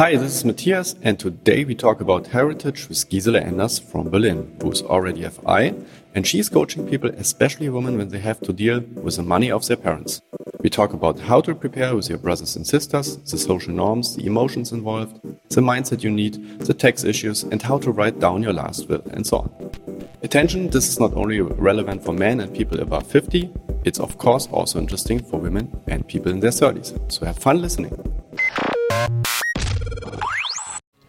Hi, this is Matthias, and today we talk about heritage with Gisela Enders from Berlin, who is already FI, and she's coaching people, especially women, when they have to deal with the money of their parents. We talk about how to prepare with your brothers and sisters, the social norms, the emotions involved, the mindset you need, the tax issues, and how to write down your last will, and so on. Attention, this is not only relevant for men and people above 50, it's of course also interesting for women and people in their 30s. So have fun listening.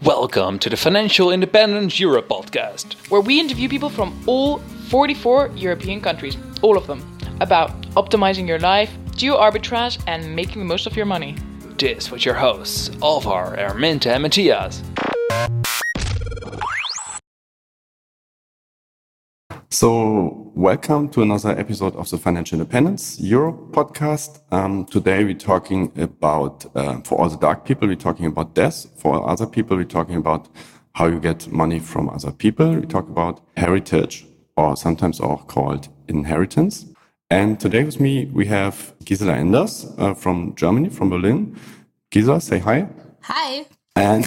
Welcome to the Financial Independence Europe podcast, where we interview people from all 44 European countries, all of them, about optimizing your life, geo arbitrage, and making the most of your money. This with your hosts, Alvar, Erminta, and Matthias. So, welcome to another episode of the Financial Independence Europe podcast. Um, today, we're talking about, uh, for all the dark people, we're talking about death. For other people, we're talking about how you get money from other people. We talk about heritage, or sometimes auch called inheritance. And today with me, we have Gisela Enders uh, from Germany, from Berlin. Gisela, say hi. Hi. And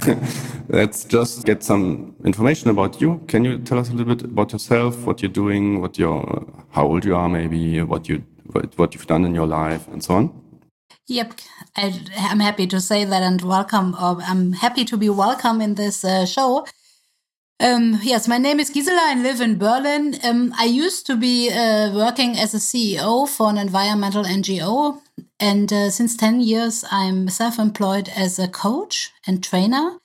let's just get some information about you. Can you tell us a little bit about yourself, what you're doing, what your, how old you are, maybe what you, what, you've done in your life, and so on? Yep, I, am happy to say that and welcome. Or I'm happy to be welcome in this uh, show. Um, yes, my name is Gisela. I live in Berlin. Um, I used to be uh, working as a CEO for an environmental NGO. And uh, since 10 years, I'm self employed as a coach and trainer.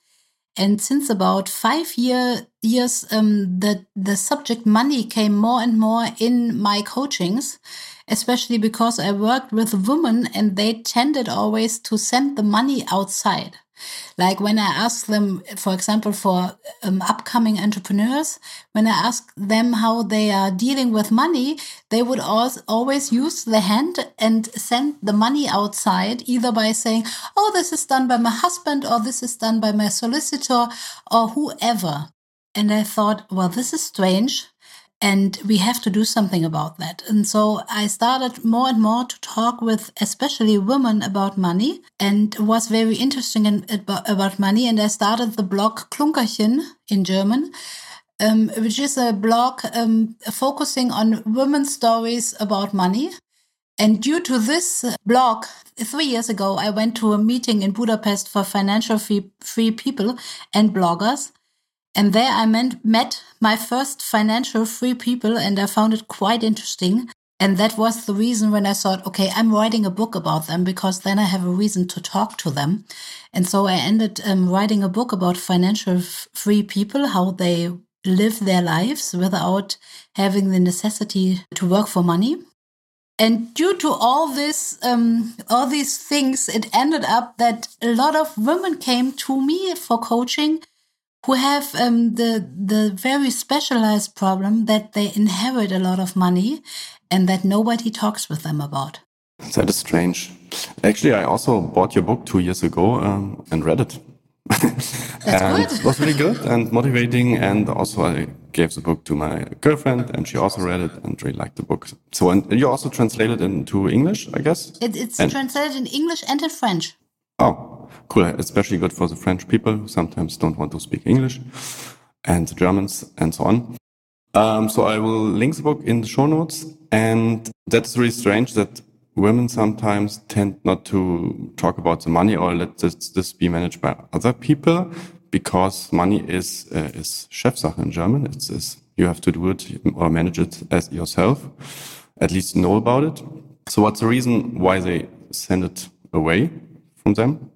And since about five year, years, um, the, the subject money came more and more in my coachings, especially because I worked with women and they tended always to send the money outside. Like when I ask them, for example, for um, upcoming entrepreneurs, when I ask them how they are dealing with money, they would always use the hand and send the money outside, either by saying, Oh, this is done by my husband, or this is done by my solicitor, or whoever. And I thought, well, this is strange. And we have to do something about that. And so I started more and more to talk with especially women about money and was very interesting in, about money. And I started the blog Klunkerchen in German, um, which is a blog um, focusing on women's stories about money. And due to this blog, three years ago, I went to a meeting in Budapest for financial free, free people and bloggers. And there I met my first financial free people, and I found it quite interesting. And that was the reason when I thought, okay, I'm writing a book about them because then I have a reason to talk to them. And so I ended um, writing a book about financial free people, how they live their lives without having the necessity to work for money. And due to all this, um, all these things, it ended up that a lot of women came to me for coaching who have um, the the very specialized problem that they inherit a lot of money and that nobody talks with them about. That is strange. Actually, I also bought your book two years ago um, and read it. and good. it was really good and motivating. And also, I gave the book to my girlfriend, and she also read it and really liked the book. So, and you also translated it into English, I guess. It, it's and translated in English and in French. Oh, cool. Especially good for the French people who sometimes don't want to speak English and the Germans and so on. Um, so I will link the book in the show notes. And that's really strange that women sometimes tend not to talk about the money or let this, this be managed by other people because money is, uh, is Chefsache in German. It's, it's, you have to do it or manage it as yourself, at least know about it. So what's the reason why they send it away? from them?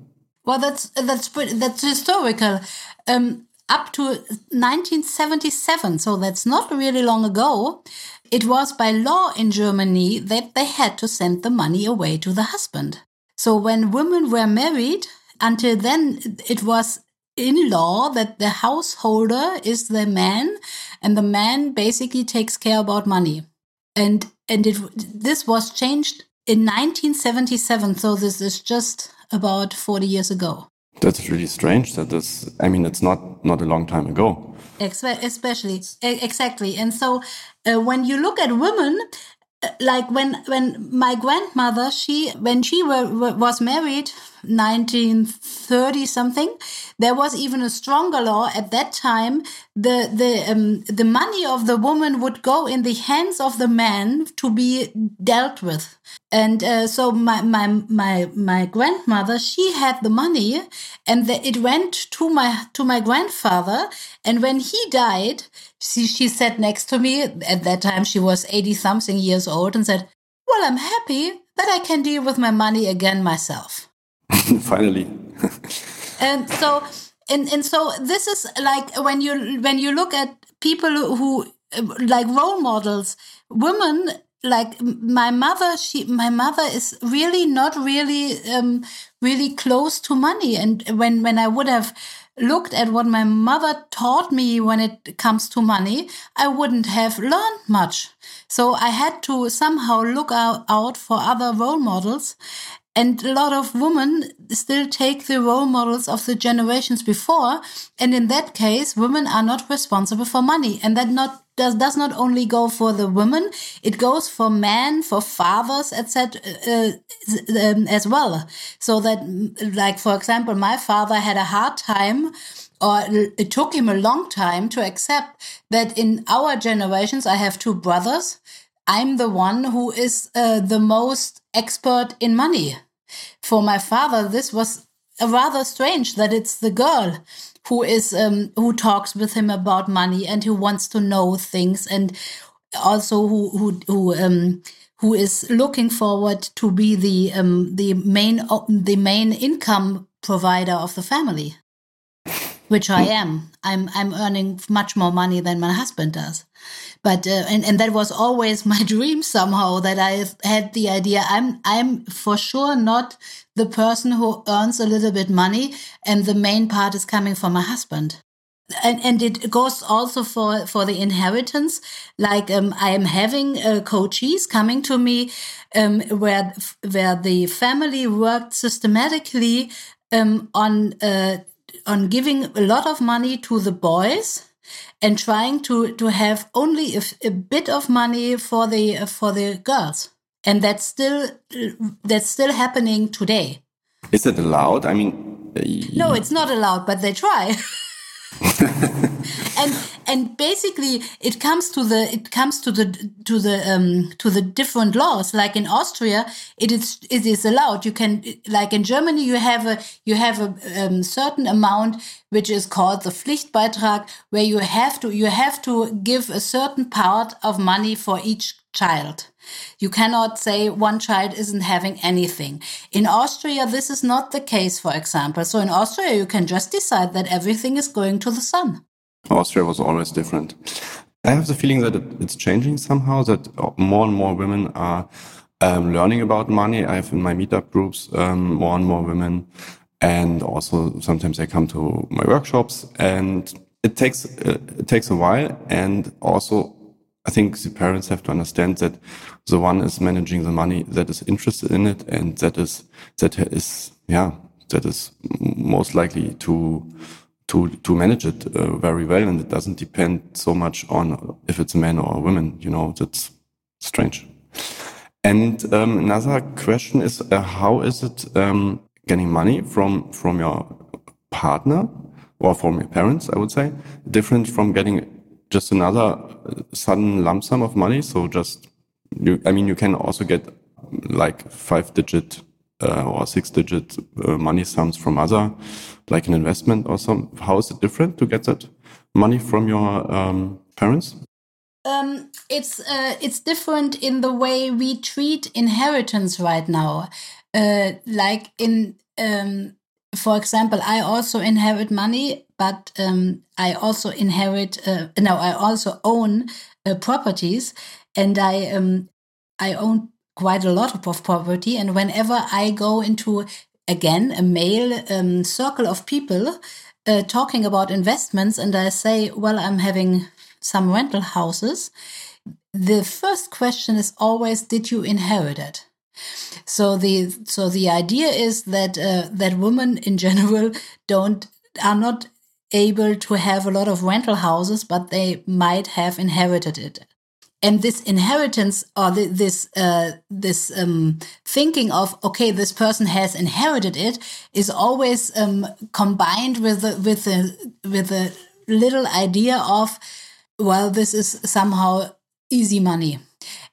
Well, that's that's that's historical. Um, up to 1977, so that's not really long ago. It was by law in Germany that they had to send the money away to the husband. So when women were married, until then it was in law that the householder is the man, and the man basically takes care about money. And and it this was changed in 1977. So this is just about 40 years ago. That's really strange. That is, I mean, it's not not a long time ago. Especially, exactly. And so, uh, when you look at women, like when when my grandmother, she when she were, was married 1930 something. There was even a stronger law at that time. The the um, the money of the woman would go in the hands of the man to be dealt with. And uh, so my my my my grandmother she had the money, and the, it went to my to my grandfather. And when he died, she she sat next to me. At that time, she was eighty something years old, and said, "Well, I'm happy that I can deal with my money again myself." Finally. and so and and so this is like when you when you look at people who like role models women like my mother she my mother is really not really um really close to money and when when i would have looked at what my mother taught me when it comes to money i wouldn't have learned much. So i had to somehow look out, for other role models and a lot of women still take the role models of the generations before. And in that case, women are not responsible for money. And that not does, does not only go for the women, it goes for men, for fathers, etc. Uh, um, as well. So that, like, for example, my father had a hard time or it took him a long time to accept that in our generations, I have two brothers. I'm the one who is uh, the most expert in money. For my father, this was rather strange that it's the girl who is um, who talks with him about money and who wants to know things and also who who who um, who is looking forward to be the um, the main the main income provider of the family, which I am. I'm I'm earning much more money than my husband does but uh, and and that was always my dream somehow that I had the idea I'm I'm for sure not the person who earns a little bit money and the main part is coming from my husband. And, and it goes also for, for the inheritance. Like um, I am having uh, coaches coming to me um, where where the family worked systematically um, on uh, on giving a lot of money to the boys and trying to to have only a, a bit of money for the for the girls. And that's still that's still happening today. Is it allowed? I mean uh, no it's not allowed but they try and and basically it comes to the it comes to the to the um to the different laws like in austria it is it is allowed you can like in germany you have a you have a um, certain amount which is called the pflichtbeitrag where you have to you have to give a certain part of money for each child you cannot say one child isn't having anything. In Austria, this is not the case, for example. So in Austria, you can just decide that everything is going to the son. Austria was always different. I have the feeling that it's changing somehow, that more and more women are um, learning about money. I have in my meetup groups um, more and more women, and also sometimes they come to my workshops. And it takes uh, it takes a while, and also I think the parents have to understand that the one is managing the money that is interested in it, and that is that is yeah that is most likely to to to manage it uh, very well, and it doesn't depend so much on if it's a man or a woman. You know, that's strange. And um, another question is, uh, how is it um, getting money from from your partner or from your parents? I would say different from getting just another sudden lump sum of money. So just you, I mean, you can also get like five digit uh, or six digit uh, money sums from other, like an investment or some. How is it different to get that money from your um, parents? Um, it's uh, it's different in the way we treat inheritance right now. Uh, like in um, for example, I also inherit money, but um, I also inherit. Uh, no, I also own uh, properties, and I um, I own quite a lot of property. And whenever I go into again a male um, circle of people uh, talking about investments, and I say, well, I'm having some rental houses, the first question is always, did you inherit it? So the so the idea is that uh, that women in general don't are not able to have a lot of rental houses, but they might have inherited it. And this inheritance or the, this uh, this um, thinking of okay this person has inherited it is always um, combined with the, with a with a little idea of well this is somehow easy money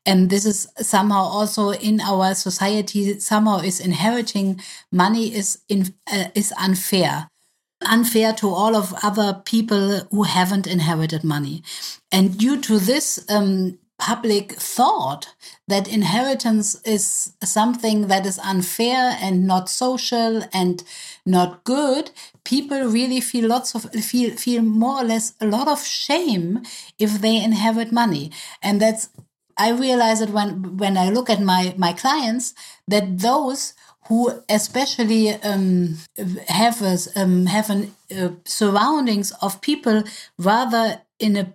and this is somehow also in our society somehow is inheriting money is in uh, is unfair unfair to all of other people who haven't inherited money. And due to this um, public thought that inheritance is something that is unfair and not social and not good, people really feel lots of feel feel more or less a lot of shame if they inherit money. And that's I realize it when when I look at my my clients that those who especially um, have a, um, have an, uh, surroundings of people rather in a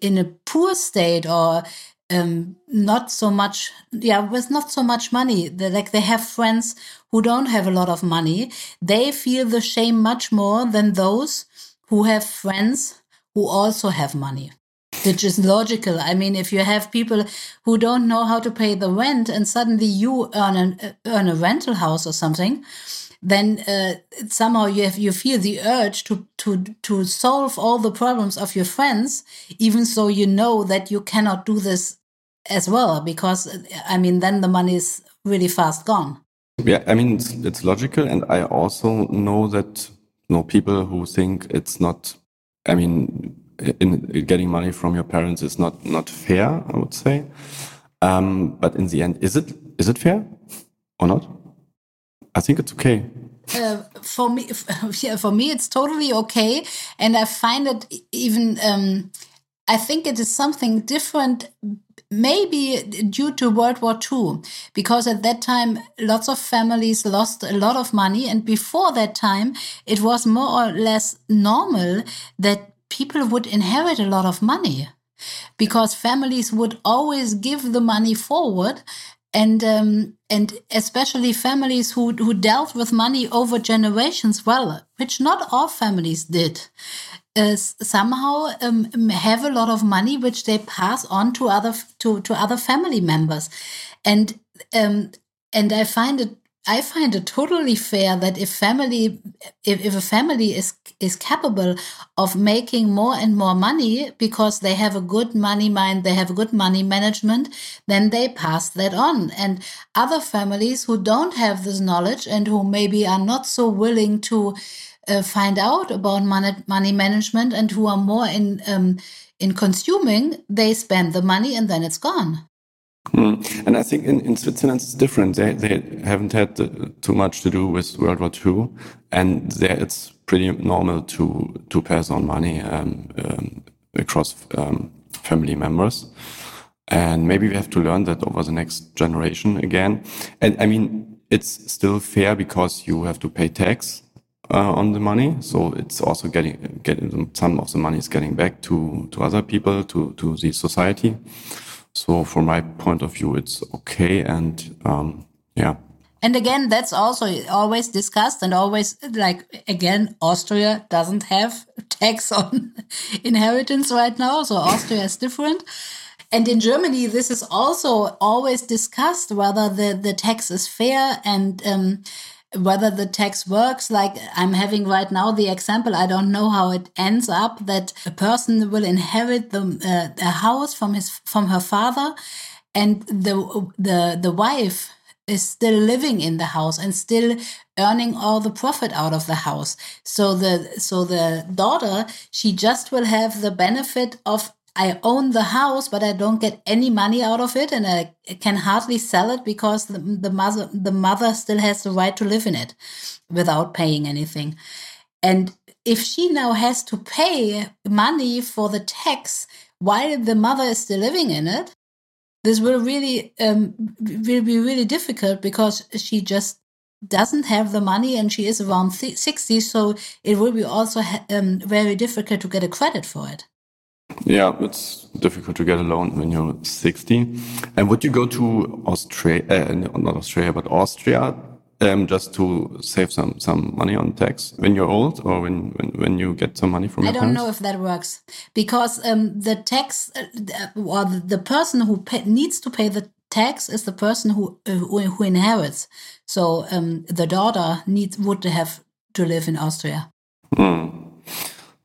in, a poor state or um, not so much yeah with not so much money they, like they have friends who don't have a lot of money they feel the shame much more than those who have friends who also have money which is logical. I mean, if you have people who don't know how to pay the rent and suddenly you earn an, earn a rental house or something, then uh, somehow you have you feel the urge to to to solve all the problems of your friends, even so you know that you cannot do this as well because I mean then the money is really fast gone. Yeah, I mean it's, it's logical, and I also know that you know people who think it's not. I mean, in getting money from your parents is not not fair. I would say, um, but in the end, is it is it fair or not? I think it's okay. Uh, for me, yeah, for me, it's totally okay, and I find it even. Um, I think it is something different, maybe due to World War II, because at that time lots of families lost a lot of money, and before that time, it was more or less normal that people would inherit a lot of money because families would always give the money forward and um, and especially families who who dealt with money over generations well which not all families did uh, somehow um, have a lot of money which they pass on to other to to other family members. And um, and I find it I find it totally fair that if family, if, if a family is is capable of making more and more money because they have a good money mind, they have a good money management, then they pass that on. And other families who don't have this knowledge and who maybe are not so willing to uh, find out about money, money management and who are more in um, in consuming, they spend the money and then it's gone. Mm. And I think in, in Switzerland it's different. They, they haven't had the, too much to do with World War II, and there it's pretty normal to to pass on money um, um, across um, family members. And maybe we have to learn that over the next generation again. And I mean, it's still fair because you have to pay tax uh, on the money, so it's also getting getting some of the money is getting back to to other people to to the society. So from my point of view, it's okay. And um, yeah. And again, that's also always discussed and always like, again, Austria doesn't have tax on inheritance right now. So Austria is different. And in Germany, this is also always discussed whether the, the tax is fair and um, whether the tax works. Like i'm having right now the example i don't know how it ends up that a person will inherit the uh, a house from his from her father and the the the wife is still living in the house and still earning all the profit out of the house. So the so the daughter she just will have the benefit of I own the house, but I don't get any money out of it, and I can hardly sell it because the, the mother the mother still has the right to live in it without paying anything. And if she now has to pay money for the tax while the mother is still living in it, this will really um, will be really difficult because she just doesn't have the money and she is around 60 so it will be also um, very difficult to get a credit for it yeah, it's difficult to get a loan when you're 60. And would you go to Australia, uh, not Australia, but Austria um, just to save some some money on tax when you're old or when when, when you get some money from I don't parents? know if that works because um, the tax uh, or the, person who pay, needs to pay the tax is the person who uh, who, who inherits. So um, the daughter needs would have to live in Austria, Hmm.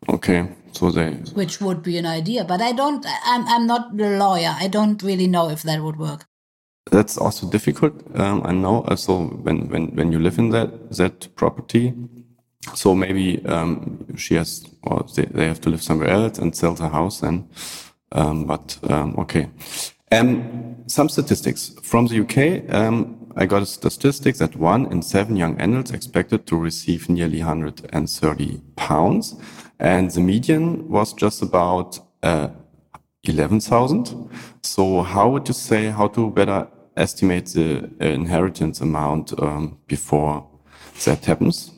Okay, so they which would be an idea. But I don't. I'm I'm not a lawyer. I don't really know if that would work. that's also difficult. Um, I know. Also, when when when you live in that that property, so maybe um, she has or they, they have to live somewhere else and sell the house then. Um, but um, okay. Um, some statistics from the UK. Um, I got a statistic that one in seven young adults expected to receive nearly 130 pounds, and the median was just about uh, 11,000. So how would you say how to better estimate the uh, inheritance amount um, before that happens?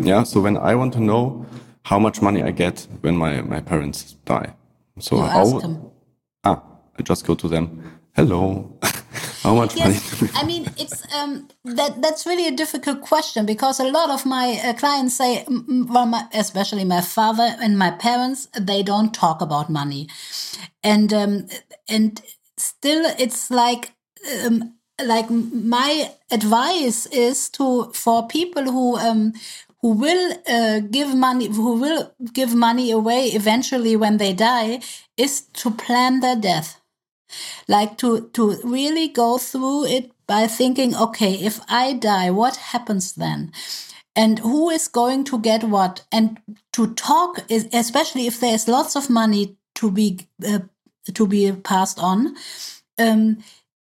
Yeah. So when I want to know how much money I get when my, my parents die. So You how, ask them. ah, I just go to them. Hello. how much money? Yes, we I mean it's um, that that's really a difficult question because a lot of my uh, clients say, well, my, especially my father and my parents, they don't talk about money, and um, and still it's like um, like my advice is to for people who um, who will uh, give money who will give money away eventually when they die is to plan their death like to to really go through it by thinking okay if i die what happens then? And who is going to get what? And to talk is especially if there's lots of money to be uh, to be passed on um,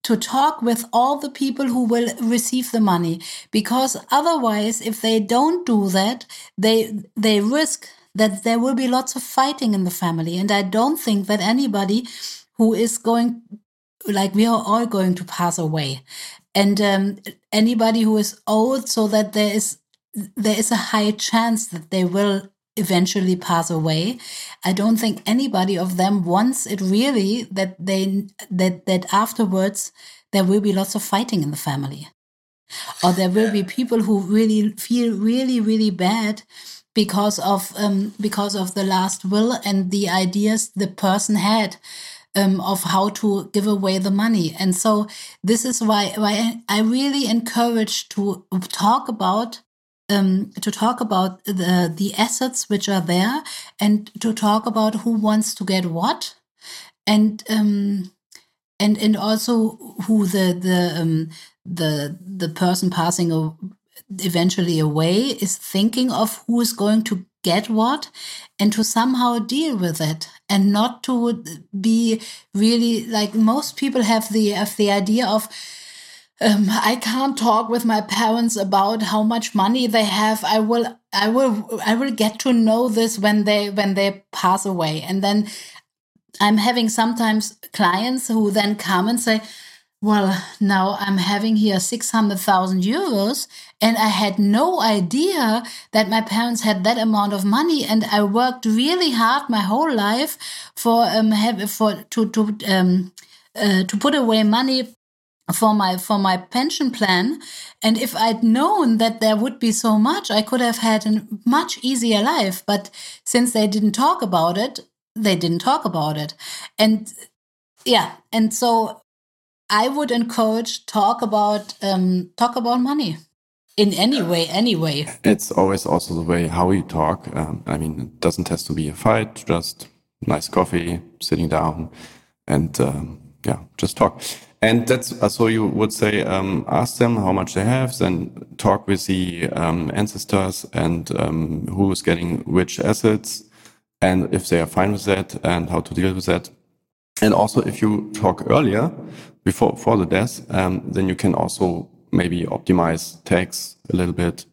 to talk with all the people who will receive the money. Because otherwise if they don't do that they they risk that there will be lots of fighting in the family. And i don't think that anybody who is going like we are all going to pass away. And um, anybody who is old so that there is there is a high chance that they will eventually pass away. I don't think anybody of them wants it really that they that that afterwards there will be lots of fighting in the family. Or there will be people who really feel really really bad because of um, because of the last will and the ideas the person had um, of how to give away the money. And so this is why why I really encourage to talk about um, to talk about the the assets which are there and to talk about who wants to get what and um, and and also who the the um, the the person passing eventually away is thinking of who is going to get what and to somehow deal with it and not to be really like most people have the have the idea of um, I can't talk with my parents about how much money they have. I will, I will, I will get to know this when they when they pass away, and then I'm having sometimes clients who then come and say, well, now I'm having here 600,000 euros, and I had no idea that my parents had that amount of money, and I worked really hard my whole life for um have, for to to um uh, to put away money for my for my pension plan. And if i'd known that there would be so much i could have had a much easier life. But since they didn't talk about it they didn't talk about it. And yeah and so i would encourage talk about um talk about money in any way anyway It's always also the way how you talk. Um, I mean, it doesn't have to be a fight, just nice coffee, sitting down, and um, yeah, just talk. And that's uh, so you would say, um, ask them how much they have, then talk with the um, ancestors and um, who is getting which assets, and if they are fine with that, and how to deal with that. And also, if you talk earlier, before before the death, um, then you can also maybe optimize tags a little bit.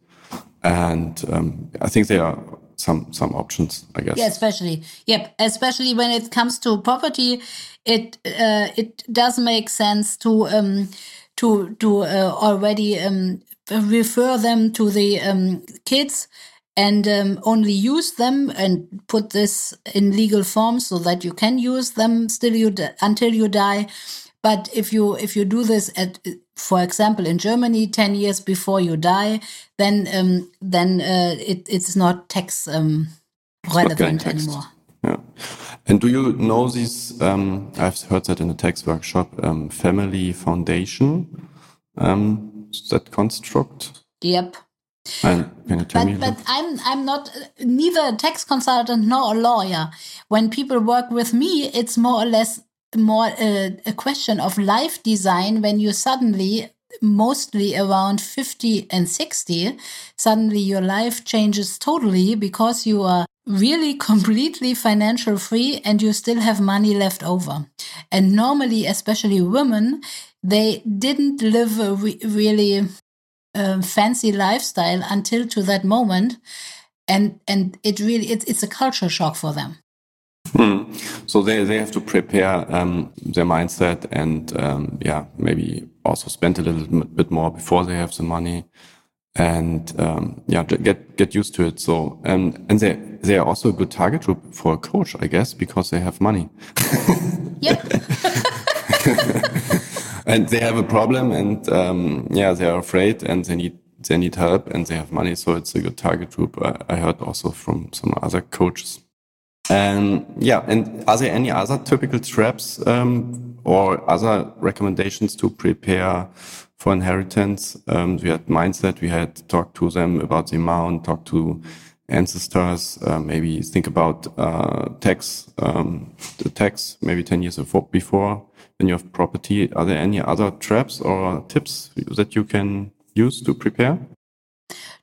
And um, I think there are some some options, I guess. Yeah, especially yep, especially when it comes to property, it uh, it does make sense to um to to uh, already um refer them to the um kids and um, only use them and put this in legal form so that you can use them still you d- until you die But if you if you do this at, for example, in Germany, ten years before you die, then um, then uh, it, it's not tax um, relevant anymore. Yeah. And do you know these? Um, I've heard that in a tax workshop. Um, family foundation, um, that construct. Yep. And can you tell but? But I'm I'm not neither a tax consultant nor a lawyer. When people work with me, it's more or less more a, a question of life design. When you suddenly mostly around 50 and 60, suddenly your life changes totally because you are really completely financial free and you still have money left over. And normally, especially women, they didn't live a re really um, fancy lifestyle until to that moment. And, and it really, it, it's a culture shock for them. Hmm. So they, they have to prepare um, their mindset and um, yeah, maybe also spend a little bit more before they have the money and um, yeah, get get used to it. So and and they they are also a good target group for a coach, I guess, because they have money. yep. and they have a problem, and um, yeah, they are afraid, and they need they need help, and they have money. So it's a good target group. I, heard also from some other coaches. And yeah, and are there any other typical traps um, or other recommendations to prepare for inheritance. Um, we had mindset. We had talked to them about the amount, talk to ancestors, uh, maybe think about uh, tax, um, the tax maybe 10 years before when you have property. Are there any other traps or tips that you can use to prepare?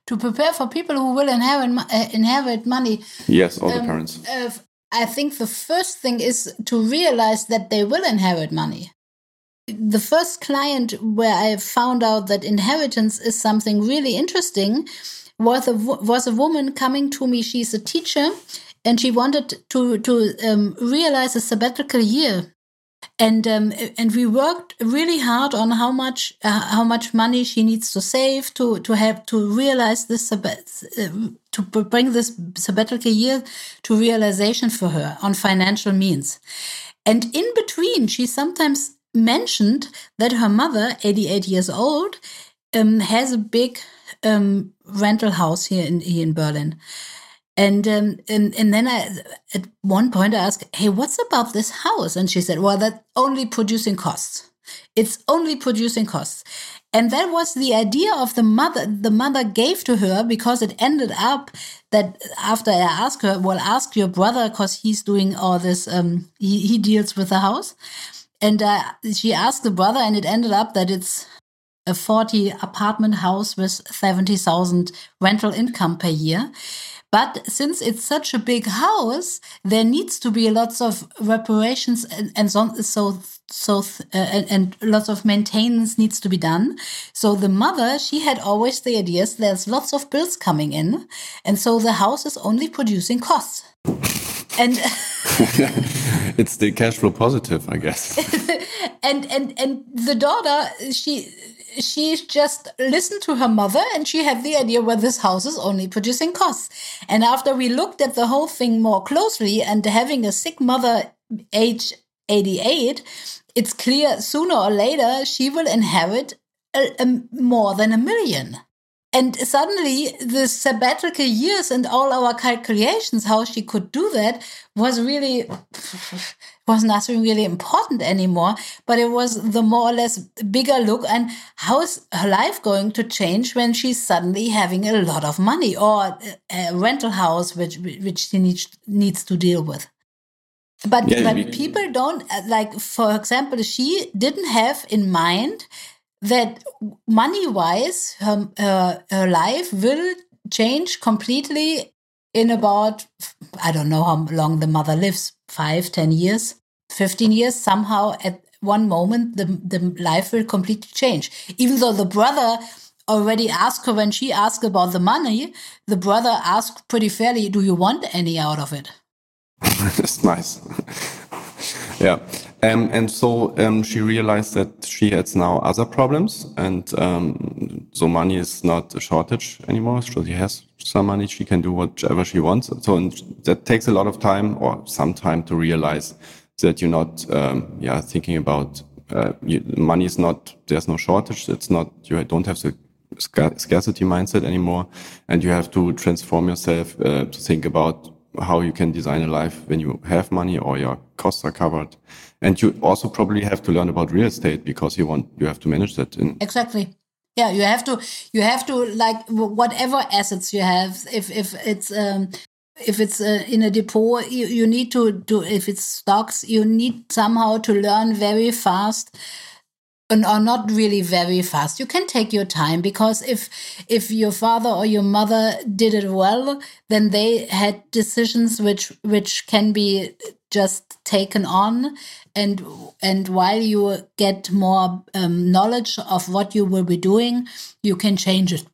To prepare for people who will inherit, uh, inherit money. Yes, all um, the parents. Uh, I think the first thing is to realize that they will inherit money the first client where I found out that inheritance is something really interesting was a was a woman coming to me. She's a teacher, and she wanted to to um, realize a sabbatical year, and um, and we worked really hard on how much uh, how much money she needs to save to to have to realize this to bring this sabbatical year to realization for her on financial means. And in between, she sometimes mentioned that her mother, 88 years old, um, has a big um, rental house here in here in Berlin. And, um, and and then I, at one point I asked, "Hey, what's about this house?" And she said, "Well, that's only producing costs. It's only producing costs." And that was the idea of the mother. The mother gave to her because it ended up that after I asked her, "Well, ask your brother because he's doing all this. Um, he he deals with the house." And uh, she asked the brother, and it ended up that it's a 40 apartment house with 70,000 rental income per year. But since it's such a big house, there needs to be lots of reparations and, and so so so uh, and, and, lots of maintenance needs to be done. So the mother, she had always the ideas. There's lots of bills coming in, and so the house is only producing costs. and it's the cash flow positive, I guess. and and and the daughter, she she just listened to her mother and she had the idea where this house is only producing costs. And after we looked at the whole thing more closely and having a sick mother age 88, it's clear sooner or later she will inherit a, a, more than a million. And suddenly, the sabbatical years and all our calculations, how she could do that, was really was nothing really important anymore. But it was the more or less bigger look and how is her life going to change when she's suddenly having a lot of money or a rental house which which she needs needs to deal with. But yeah, but people don't like. For example, she didn't have in mind that money wise, her, her, her life will change completely in about, I don't know how long the mother lives, five, ten years, 15 years. Somehow at one moment, the, the life will completely change. Even though the brother already asked her when she asked about the money, the brother asked pretty fairly, Do you want any out of it? That's nice. Yeah. Um, and so um, she realized that she has now other problems, and um, so money is not a shortage anymore. So she has some money; she can do whatever she wants. So that takes a lot of time or some time to realize that you're not, um, yeah, thinking about uh, you, money is not, there's no shortage. It's not, you don't have the scarcity mindset anymore. And you have to transform yourself uh, to think about how you can design a life when you have money or your costs are covered. And you also probably have to learn about real estate because you want, you have to manage that. In exactly. Yeah, you have to, you have to like whatever assets you have. If, if it's, um, if it's uh, in a depot, you, you need to do, if it's stocks, you need somehow to learn very fast or not really very fast. You can take your time because if if your father or your mother did it well then they had decisions which which can be just taken on. And and while you get more um, knowledge of what you will be doing you can change it.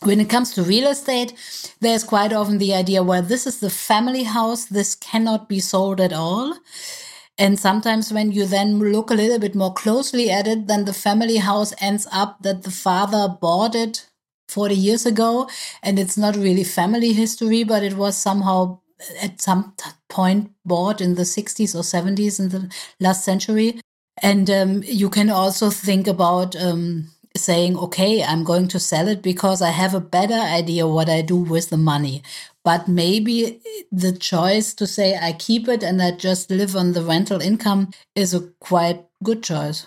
When it comes to real estate there's quite often the idea well this is the family house. This cannot be sold at all and sometimes when you then look a little bit more closely at it, then the family house ends up that the father bought it 40 years ago. And it's not really family history, but it was somehow at some point bought in the 60s or 70s in the last century. And um, you can also think about um, saying, okay, I'm going to sell it because I have a better idea what I do with the money. But maybe the choice to say I keep it and I just live on the rental income is a quite good choice.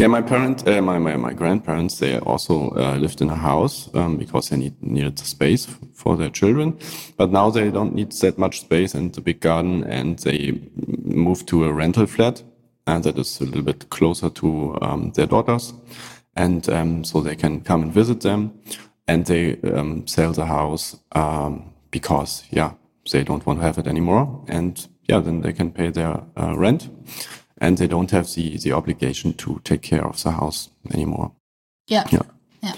Yeah, my parents, uh, my, my, my grandparents, they also uh, lived in a house um, because they need, needed space for their children. But now they don't need that much space and the big garden, and they moved to a rental flat, and that is a little bit closer to um, their daughters, and um, so they can come and visit them, and they um, sell the house um, because yeah they don't want to have it anymore. And yeah then they can pay their uh, rent. And they don't have the the obligation to take care of the house anymore. Yeah. Yeah. Yeah.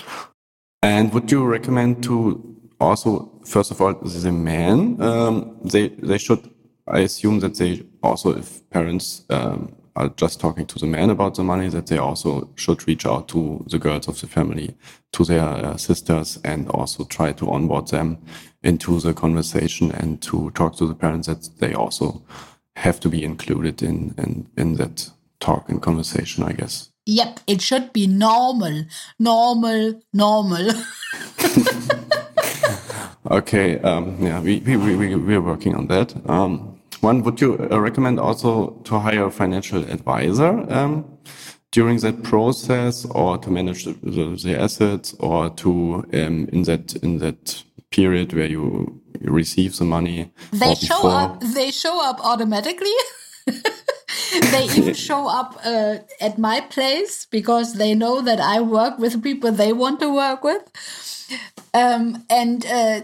And would you recommend to also first of all the men um, they they should i assume that they also if parents um, are just talking to the men about the money, that they also should reach out to the girls of the family, to their uh, sisters, and also try to onboard them into the conversation and to talk to the parents that they also have to be included in in, in that talk and conversation, I guess. Yep, it should be normal, normal, normal. okay, um, yeah, we, we, we, we're working on that. Um, one, would you uh, recommend also to hire a financial advisor um, during that process, or to manage the, the, the assets, or to um, in that in that period where you, you receive the money? They show before? up. They show up automatically. they even show up uh, at my place because they know that I work with people they want to work with. Um, and uh,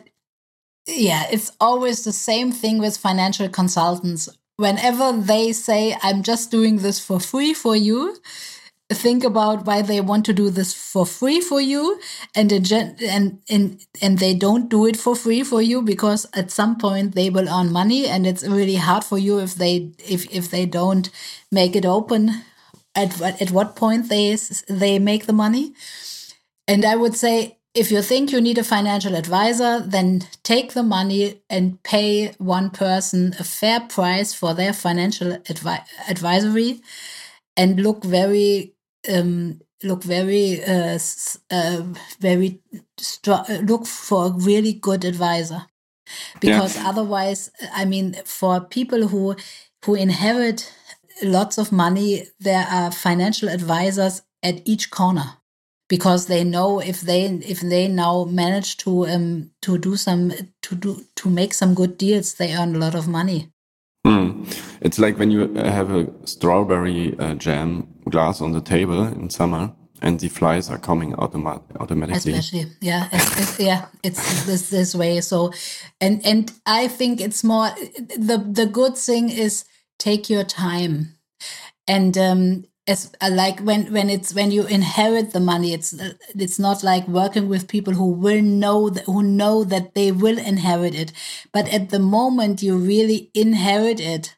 yeah, it's always the same thing with financial consultants. Whenever they say, I'm just doing this for free for you, think about why they want to do this for free for you and and and and they don't do it for free for you because at some point they will earn money and it's really hard for you if they if if they don't make it open at at what point they they make the money and i would say if you think you need a financial advisor, then take the money and pay one person a fair price for their financial advi advisory and look very um, look very uh, uh, very look for a really good advisor because yeah. otherwise i mean for people who who inherit lots of money there are financial advisors at each corner because they know if they if they now manage to um to do some to do to make some good deals, they earn a lot of money. Mm. It's like when you have a strawberry uh, jam glass on the table in summer, and the flies are coming automat automatically. Especially, yeah, it's, it's, yeah, it's this this way. So, and and I think it's more the the good thing is take your time, and um, as uh, like when when it's when you inherit the money it's uh, it's not like working with people who will know that, who know that they will inherit it. But at the moment you really inherit it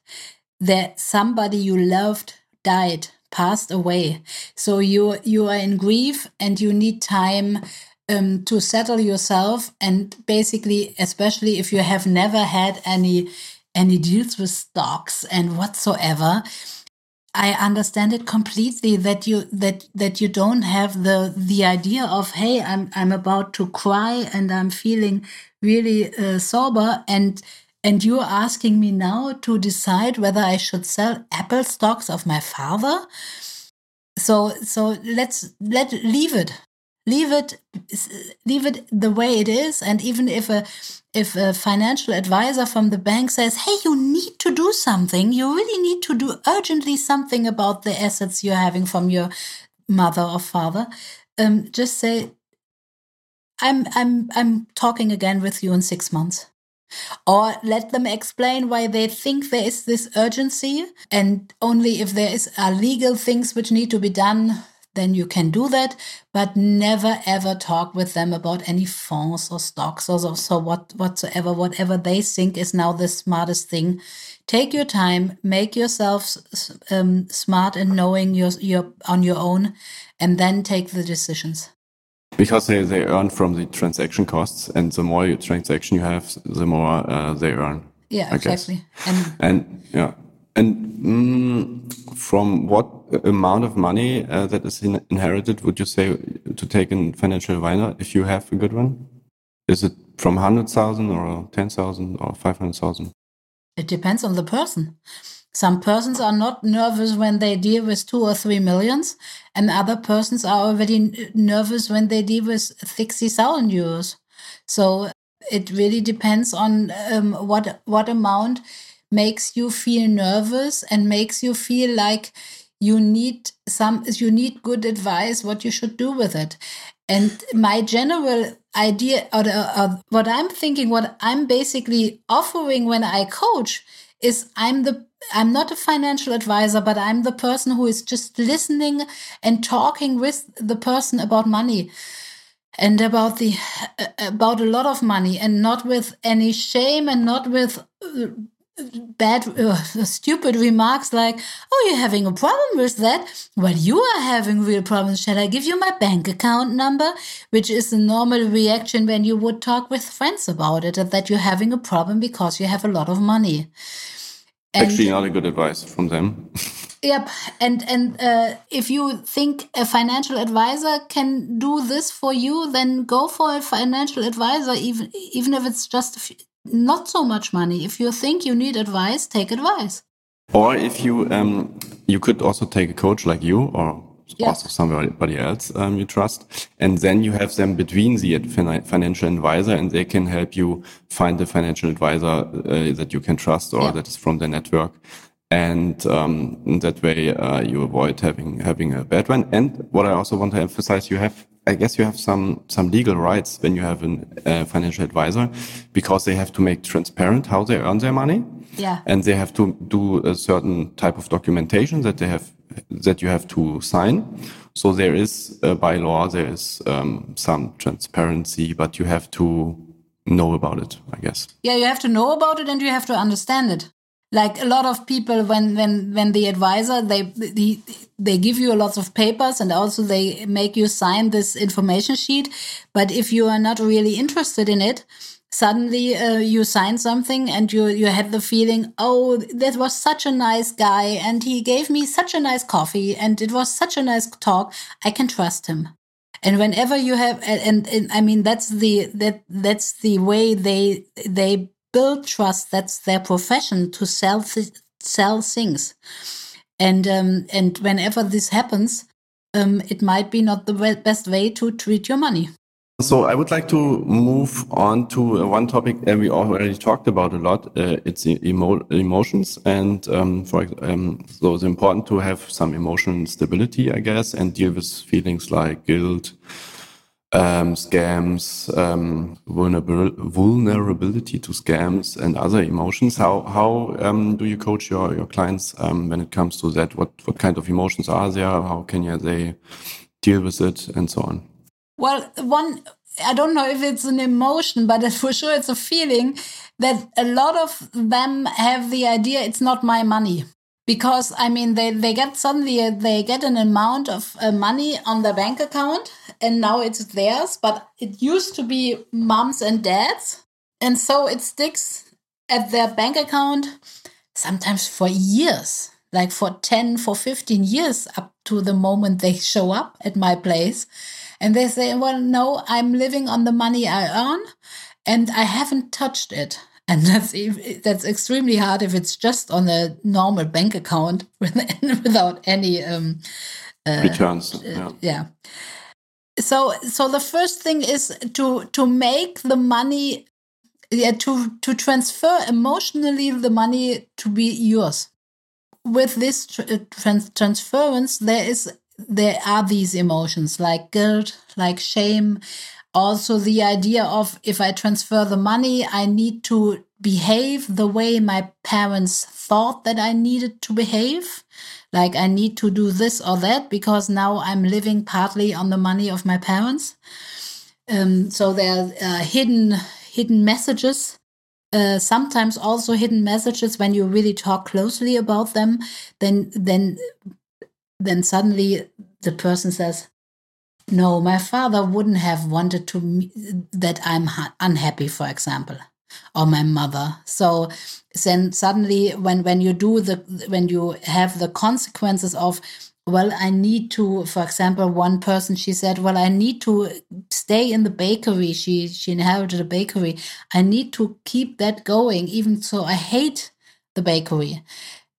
that somebody you loved died passed away. So you you are in grief and you need time um, to settle yourself and basically especially if you have never had any any deals with stocks and whatsoever I understand it completely that you that that you don't have the the idea of hey I'm I'm about to cry and I'm feeling really uh, sober and and you're asking me now to decide whether I should sell Apple stocks of my father. So so let's let leave it leave it leave it the way it is. And even if a if a financial advisor from the bank says hey you need to do something. You really need to do urgently something about the assets you're having from your mother or father um, just say i'm i'm i'm talking again with you in six months. Or let them explain why they think there is this urgency and only if there is are legal things which need to be done then you can do that, but never ever talk with them about any funds or stocks or so, so what whatsoever, whatever they think is now the smartest thing. Take your time, make yourself um, smart and knowing you're, you're on your own, and then take the decisions. Because they, they earn from the transaction costs, and the more transaction you have, the more uh, they earn. Yeah, I exactly. And, and yeah, and mm, from what amount of money uh, that is in inherited would you say to take a financial advisor if you have a good one? Is it from 100,000 or 10,000 or 500,000? It depends on the person. Some persons are not nervous when they deal with two or three millions, and other persons are already nervous when they deal with 60,000 euros. So it really depends on um, what what amount makes you feel nervous and makes you feel like you need some you need good advice what you should do with it. And my general idea or, or, what i'm thinking what i'm basically offering when i coach is i'm the i'm not a financial advisor but i'm the person who is just listening and talking with the person about money and about the about a lot of money and not with any shame and not with bad, uh, stupid remarks like, Oh, you're having a problem with that? Well, you are having real problems. Shall I give you my bank account number? Which is a normal reaction when you would talk with friends about it, that you're having a problem because you have a lot of money. And, Actually, not a good advice from them. yep, and and uh, if you think a financial advisor can do this for you, then go for a financial advisor, even even if it's just not so much money. If you think you need advice, take advice. Or if you um, you could also take a coach like you or also somebody else um, you trust, and then you have them between the financial advisor, and they can help you find the financial advisor uh, that you can trust or yeah. that is from the network. And um, that way, uh, you avoid having having a bad one. And what I also want to emphasize, you have I guess you have some some legal rights when you have a uh, financial advisor because they have to make transparent how they earn their money. Yeah. And they have to do a certain type of documentation that they have that you have to sign. So there is uh, by law there is um, some transparency, but you have to know about it, I guess. Yeah, you have to know about it and you have to understand it like a lot of people when when when the advisor they they, they give you a lot of papers and also they make you sign this information sheet. But if you are not really interested in it suddenly uh, you sign something and you you have the feeling oh that was such a nice guy and he gave me such a nice coffee and it was such a nice talk. I can trust him. And whenever you have and, and i mean that's the that that's the way they they build trust. That's their profession to sell th sell things. And um, and whenever this happens, um, it might be not the best way to treat your money. So I would like to move on to uh, one topic that we already talked about a lot. Uh, it's emo emotions, and um, for um, so it's important to have some emotional stability, I guess, and deal with feelings like guilt, um, scams, um, vulnerability to scams, and other emotions. How how um, do you coach your your clients um, when it comes to that? What what kind of emotions are there? How can you, they deal with it, and so on? Well, one I don't know if it's an emotion, but for sure it's a feeling that a lot of them have the idea it's not my money because I mean they they get suddenly they get an amount of uh, money on their bank account and now it's theirs but it used to be moms and dads and so it sticks at their bank account sometimes for years like for 10, for 15 years up to the moment they show up at my place. And they say, well, no, I'm living on the money I earn and I haven't touched it. And that's that's extremely hard if it's just on a normal bank account without any um, uh, returns. Yeah. yeah. So so the first thing is to to make the money yeah to to transfer emotionally the money to be yours. With this uh, trans transference, there is there are these emotions like guilt, like shame, also the idea of if I transfer the money, I need to behave the way my parents thought that I needed to behave. Like I need to do this or that because now I'm living partly on the money of my parents. Um, so there are uh, hidden hidden messages. Uh, sometimes also hidden messages when you really talk closely about them. Then then then suddenly the person says, no, my father wouldn't have wanted to that I'm unhappy, for example, or my mother. So then suddenly, when when you do the when you have the consequences of well, I need to, for example, one person she said, well, I need to stay in the bakery. She she inherited a bakery. I need to keep that going, even so. I hate the bakery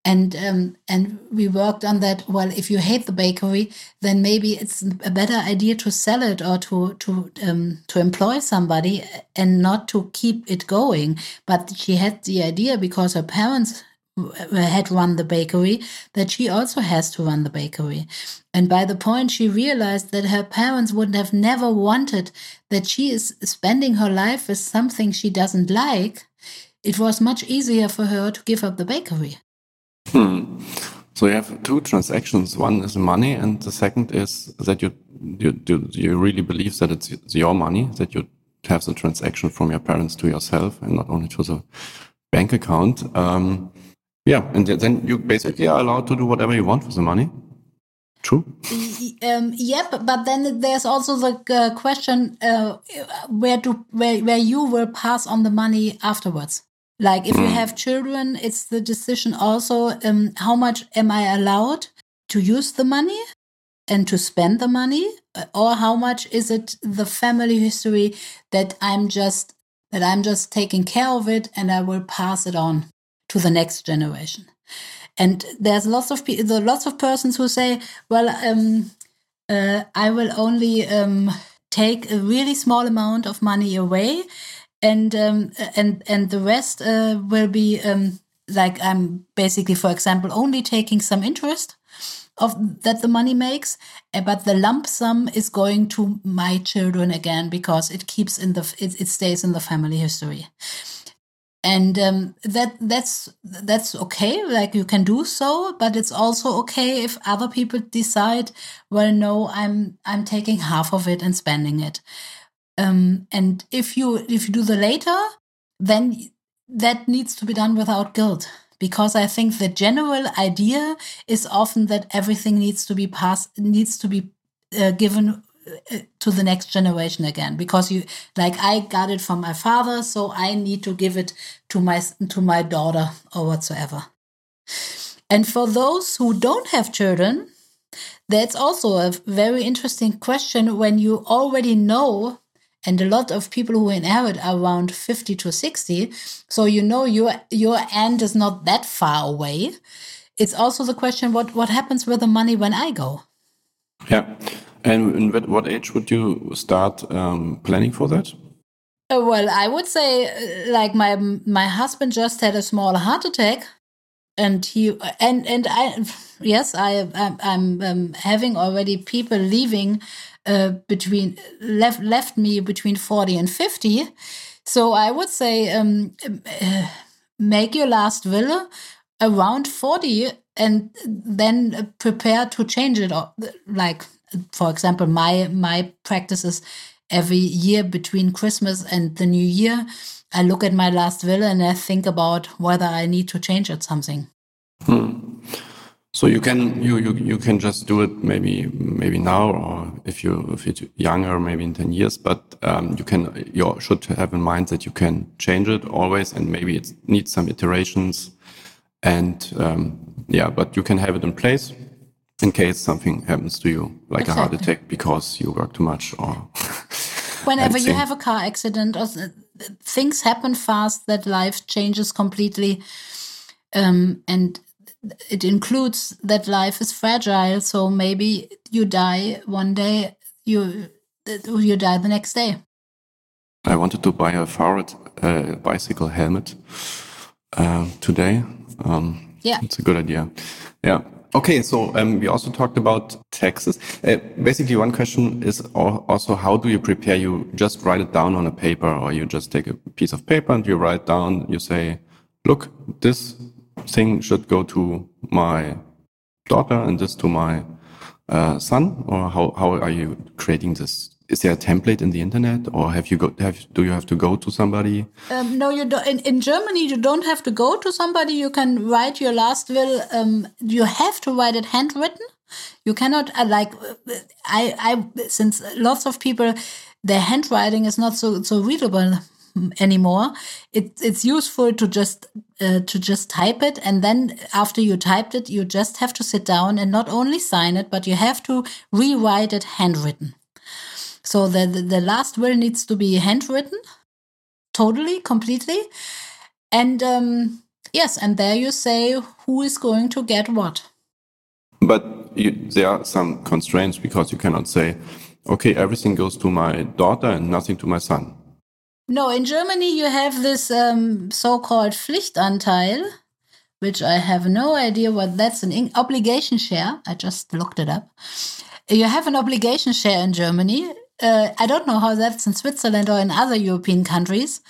and um, and we worked on that. Well, if you hate the bakery, then maybe it's a better idea to sell it or to to um, to employ somebody and not to keep it going. But she had the idea because her parents had run the bakery that she also has to run the bakery. And by the point she realized that her parents would have never wanted that she is spending her life with something she doesn't like, it was much easier for her to give up the bakery. Hmm. So you have two transactions. One is money, and the second is that you you you, you really believe that it's, your money, that you have the transaction from your parents to yourself, and not only to the bank account. Um, yeah, and then you basically are allowed to do whatever you want with the money. True. Um, yep, but then there's also the uh, question uh, where do where where you will pass on the money afterwards. Like if you hmm. have children, it's the decision also um, how much am I allowed to use the money and to spend the money, uh, or how much is it the family history that I'm just that I'm just taking care of it and I will pass it on to the next generation. And there's lots of people, lots of persons who say, well, um, uh, I will only um, take a really small amount of money away and um, and and the rest uh, will be um, like I'm basically, for example, only taking some interest of that the money makes, eh, but the lump sum is going to my children again because it keeps in the it, it stays in the family history. And um, that that's that's okay like you can do so but it's also okay if other people decide well no i'm i'm taking half of it and spending it um, and if you if you do the later, then that needs to be done without guilt because I think the general idea is often that everything needs to be passed needs to be uh, given uh, to the next generation again because you like I got it from my father so I need to give it to my to my daughter or whatsoever. And for those who don't have children, that's also a very interesting question when you already know and a lot of people who inherit are around 50 to 60 so you know your your end is not that far away. It's also the question what what happens with the money when i go? Yeah. And what age would you start um, planning for that? Uh, well i would say uh, like my my husband just had a small heart attack and he and and i yes i i'm, I'm um, having already people leaving uh, between left left me between 40 and 50 so i would say um, uh, make your last will around 40 and then prepare to change it like for example my my practices every year between christmas and the new year i look at my last will and i think about whether i need to change it something. Hmm. So you can you, you you can just do it maybe maybe now or if you if you're younger maybe in ten years, but um, you can you should have in mind that you can change it always and maybe it needs some iterations and um, yeah, but you can have it in place in case something happens to you, like exactly. a heart attack because you work too much or. Whenever you have a car accident or things happen fast that life changes completely. Um, and it includes that life is fragile. So maybe you die one day, you you die the next day. I wanted to buy a forward uh, bicycle helmet uh, today. Um, yeah, it's a good idea. Yeah. Okay, so um, we also talked about taxes. Uh, basically, one question is also how do you prepare? You just write it down on a paper, or you just take a piece of paper and you write down. You say, "Look, this thing should go to my daughter and this to my uh, son." Or how how are you creating this? Is there a template in the internet or have you got have do you have to go to somebody? Um, no you don't in, in germany you don't have to go to somebody. You can write your last will um, you have to write it handwritten. You cannot uh, like i i since lots of people their handwriting is not so so readable anymore it, it's useful to just uh, to just type it and then after you typed it you just have to sit down and not only sign it but you have to rewrite it handwritten so the, the, the last will needs to be handwritten, totally, completely. And um, yes, and there you say who is going to get what. But you, there are some constraints because you cannot say, okay, everything goes to my daughter and nothing to my son. No, in Germany you have this um, so-called Pflichtanteil, which I have no idea what that's an obligation share. I just looked it up. You have an obligation share in Germany uh, I don't know how that's in Switzerland or in other European countries.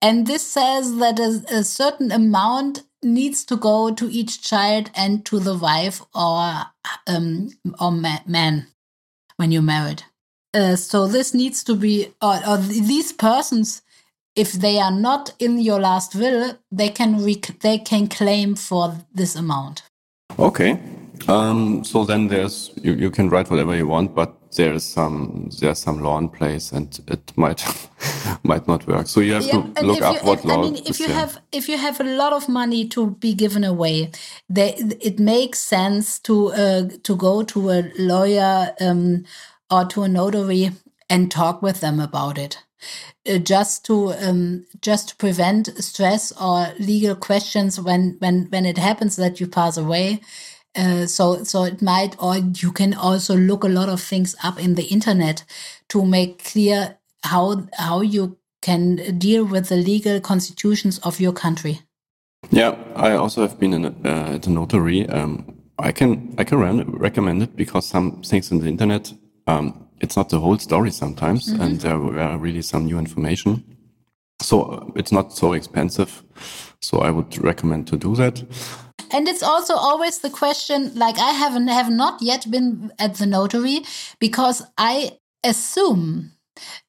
And this says that a, a certain amount needs to go to each child and to the wife or um, or ma man when you're married. Uh, so this needs to be, or, or, these persons, if they are not in your last will, they can they can claim for this amount. Okay. Um, so then there's you, you can write whatever you want, but there is some there's some law in place and it might might not work so you have yeah, to look up you, what law I mean if you there. have if you have a lot of money to be given away they, it makes sense to uh, to go to a lawyer um, or to a notary and talk with them about it uh, just to um, just to prevent stress or legal questions when when when it happens that you pass away uh, so so it might or you can also look a lot of things up in the internet to make clear how how you can deal with the legal constitutions of your country. Yeah, I also have been in a, uh, at a notary. Um, I can I can recommend it because some things in the internet um, it's not the whole story sometimes, mm -hmm. and there were really some new information. So uh, it's not so expensive. So I would recommend to do that. And it's also always the question like I haven't have not yet been at the notary because I assume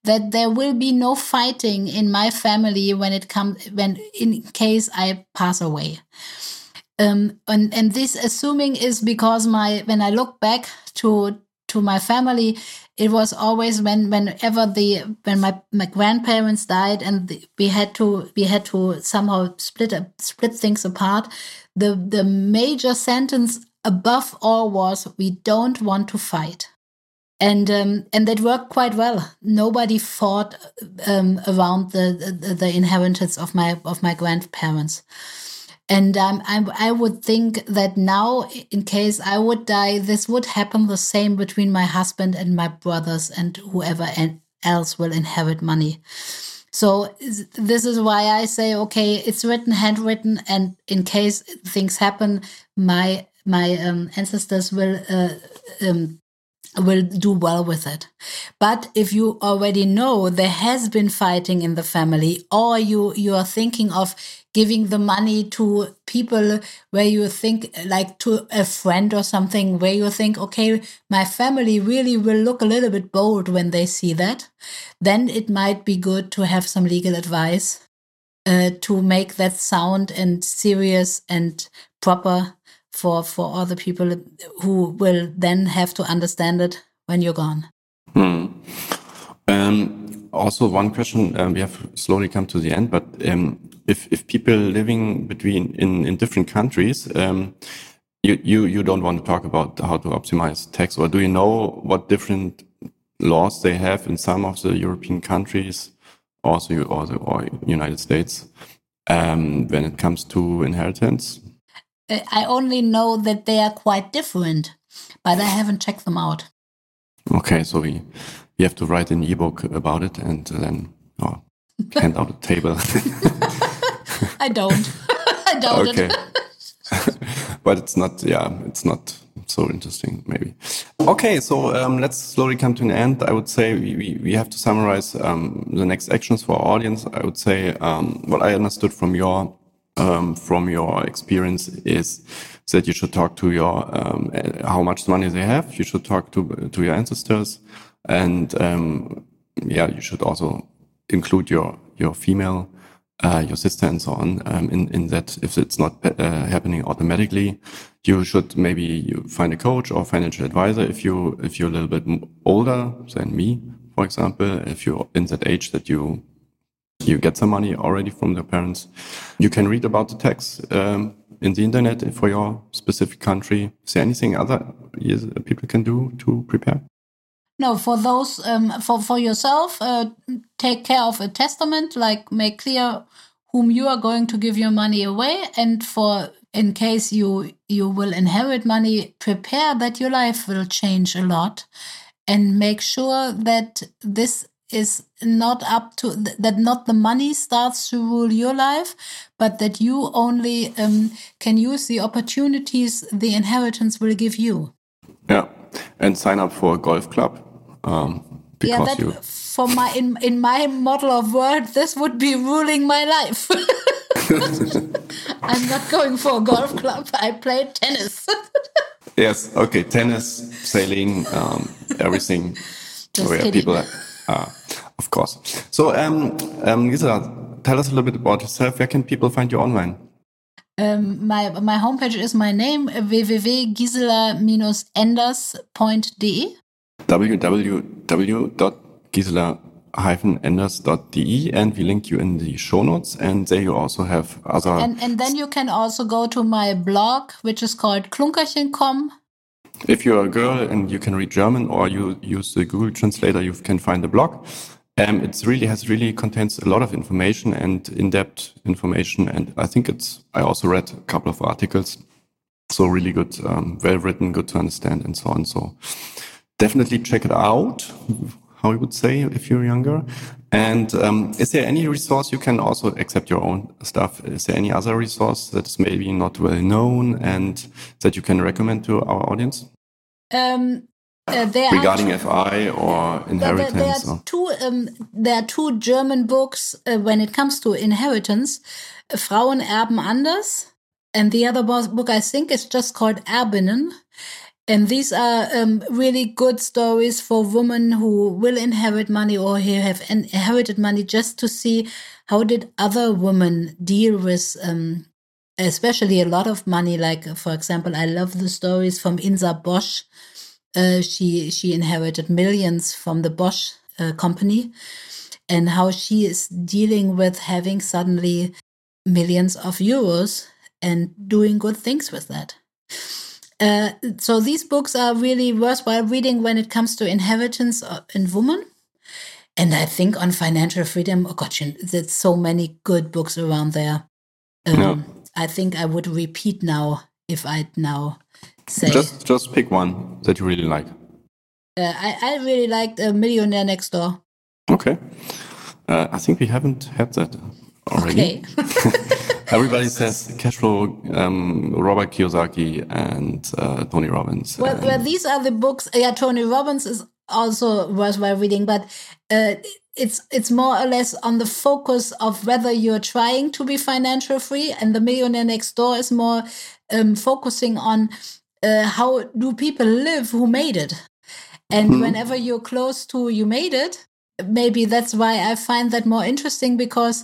that there will be no fighting in my family when it comes when in case I pass away. Um, and and this assuming is because my when I look back to to my family, it was always when whenever the when my, my grandparents died and the, we had to we had to somehow split up, split things apart the the major sentence above all was we don't want to fight. And um, and that worked quite well. Nobody fought um, around the, the, the inheritance of my of my grandparents and um, I, I would think that now, in case I would die, this would happen the same between my husband and my brothers and whoever else will inherit money. So this is why I say, okay, it's written, handwritten, and in case things happen, my my um, ancestors will uh, um, will do well with it. But if you already know there has been fighting in the family, or you you are thinking of giving the money to people where you think like to a friend or something where you think okay my family really will look a little bit bold when they see that then it might be good to have some legal advice uh, to make that sound and serious and proper for for other people who will then have to understand it when you're gone hmm. um, also one question um, we have slowly come to the end but um, if if people living between in in different countries, um, you, you, you don't want to talk about how to optimize tax, or do you know what different laws they have in some of the European countries, also or the or United States, um, when it comes to inheritance? Uh, I only know that they are quite different, but I haven't checked them out. Okay, so we we have to write an ebook about it and then oh, hand out a table. I don't. I doubt okay. but it's not, yeah, it's not so interesting, maybe. Okay, so um, let's slowly come to an end. I would say we, we, we have to summarize um, the next actions for our audience. I would say um, what I understood from your um, from your experience is that you should talk to your um, how much money they have. You should talk to to your ancestors, and um, yeah, you should also include your your female uh, your sister and so on um, in in that if it's not uh, happening automatically you should maybe you find a coach or financial advisor. If you if you're a little bit older than me for example if you're in that age that you you get some money already from your parents you can read about the tax um, in the internet for your specific country. Is there anything other people can do to prepare? No, for those, um, for for yourself, uh, take care of a testament, like make clear whom you are going to give your money away, and for in case you you will inherit money, prepare that your life will change a lot, and make sure that this is not up to that not the money starts to rule your life but that you only um, can use the opportunities the inheritance will give you. Yeah and sign up for a golf club um, yeah, that you... for my in in my model of world, this would be ruling my life. I'm not going for a golf club. I play tennis. yes. Okay. Tennis, sailing, um, everything. Just where kidding. people are, uh, of course. So, um, um, Gisela, tell us a little bit about yourself. Where can people find you online? Um, my my homepage is my name www.gisela-enders.de www.gisela-enders.de and we link you in the show notes and there you also have other and, and then you can also go to my blog which is called klunkerchen.com if you're a girl and you can read German or you use the Google translator you can find the blog. Um, it's really has really contains a lot of information and in-depth information and I think it's I also read a couple of articles. So really good um, well written good to understand and so on. So definitely check it out, how you would say if you're younger. And um, is there any resource you can also accept your own stuff? Is there any other resource that is maybe not well known and that you can recommend to our audience? Um, uh, regarding two, FI or inheritance? There, there, are, two, um, there are two German books uh, when it comes to inheritance. Frauen erben anders. And the other book I think is just called Erbinnen. And these are um, really good stories for women who will inherit money or who have inherited money just to see how did other women deal with um, especially a lot of money. Like, for example, I love the stories from Ise Bosch. Uh, she she inherited millions from the Bosch uh, company, and how she is dealing with having suddenly millions of euros and doing good things with that. Uh, so these books are really worthwhile reading when it comes to inheritance uh, in women. And I think on financial freedom, oh gosh, there's so many good books around there. Um, yeah. I think I would repeat now if I'd now say. Just, just pick one that you really like. Uh, I, I really liked a Millionaire Next Door. Okay. Uh, I think we haven't had that already. Okay. Everybody says cash flow, um, Robert Kiyosaki and uh, Tony Robbins. Well, well, these are the books. Yeah, Tony Robbins is also worthwhile reading, but uh, it's it's more or less on the focus of whether you're trying to be financial free, and the Millionaire Next Door is more um, focusing on uh, how do people live who made it, and mm-hmm. whenever you're close to you made it, maybe that's why I find that more interesting because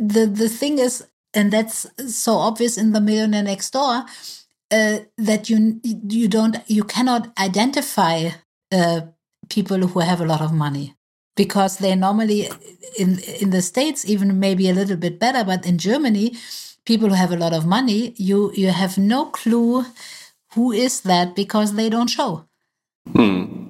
the the thing is, and that's so obvious in the Millionaire Next Door, uh, that you you don't you cannot identify uh, people who have a lot of money because they normally in in the states even maybe a little bit better, but in Germany people who have a lot of money, you you have no clue who is that because they don't show. Hmm.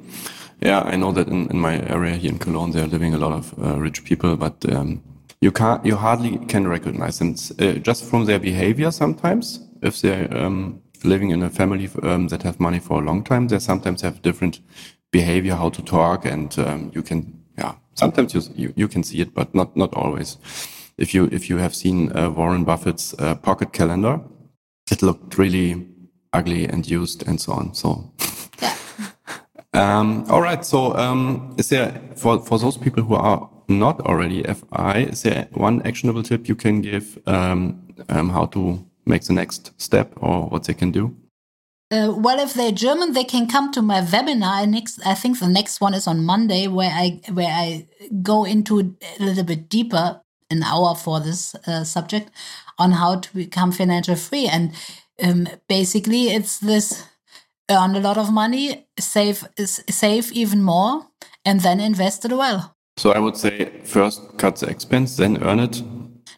Yeah, I know that in, in my area here in Cologne, they're living a lot of uh, rich people, but um, you can't, you hardly can recognize them uh, just from their behavior. Sometimes, if they're um, living in a family um, that have money for a long time, they sometimes have different behavior, how to talk, and um, you can, yeah, sometimes you, you, you can see it, but not not always. If you if you have seen uh, Warren Buffett's uh, pocket calendar, it looked really ugly and used and so on. So. Yeah. Um, all right. So, um, is there for for those people who are not already FI, is there one actionable tip you can give um, um, how to make the next step or what they can do? Uh, well, if they're German, they can come to my webinar. Next, I think the next one is on Monday, where I where I go into a little bit deeper, an hour for this uh, subject, on how to become financial free. And um, basically, it's this earn a lot of money, save save even more, and then invest it well. So I would say first cut the expense, then earn it.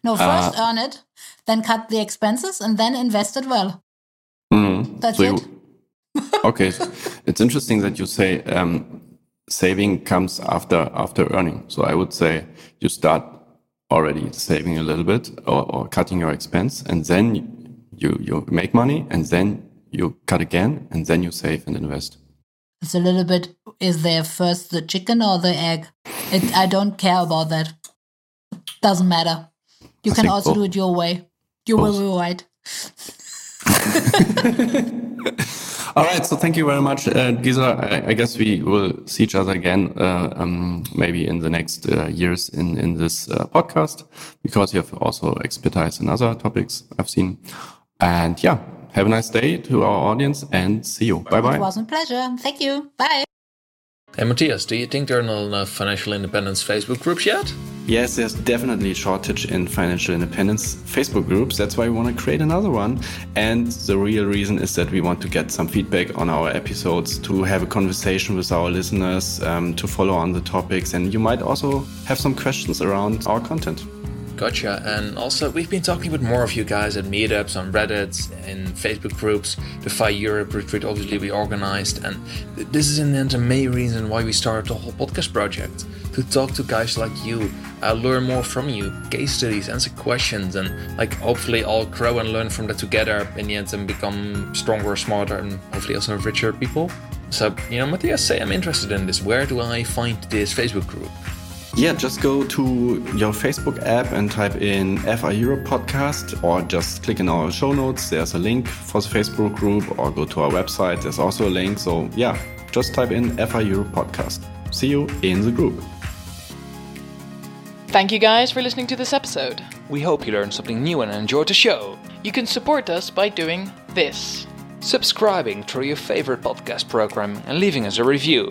No, first uh, earn it, then cut the expenses, and then invest it well. Mm-hmm. That's so it. You, okay, it's interesting that you say um, saving comes after after earning. So I would say you start already saving a little bit or, or cutting your expense, and then you you make money, and then you cut again, and then you save and invest. It's a little bit. Is there first the chicken or the egg? It, I don't care about that. Doesn't matter. You I can also both. do it your way. You both. will be right. All right. So thank you very much, uh, Gisela. I, I, guess we will see each other again, uh, um, maybe in the next uh, years in in this uh, podcast, because you have also expertise in other topics I've seen. And yeah, have a nice day to our audience and see you. Bye bye. It was a pleasure. Thank you. Bye. Hey Matthias, do you think there are not enough financial independence Facebook groups yet? Yes, there's definitely a shortage in financial independence Facebook groups. That's why we want to create another one. And the real reason is that we want to get some feedback on our episodes, to have a conversation with our listeners, um, to follow on the topics. And you might also have some questions around our content. Gotcha. And also, we've been talking with more of you guys at meetups, on Reddit, in Facebook groups. The FI Europe retreat, obviously, we organized. And this is in the end the main reason why we started the whole podcast project to talk to guys like you, uh, learn more from you, case studies, answer questions, and like hopefully all grow and learn from that together in the end and become stronger, smarter, and hopefully also richer people. So, you know, Matthias, say I'm interested in this. Where do I find this Facebook group? Yeah, just go to your Facebook app and type in FI Europe podcast or just click in our show notes. There's a link for the Facebook group or go to our website. There's also a link. So, yeah, just type in FI Europe podcast. See you in the group. Thank you guys for listening to this episode. We hope you learned something new and enjoyed the show. You can support us by doing this subscribing through your favorite podcast program and leaving us a review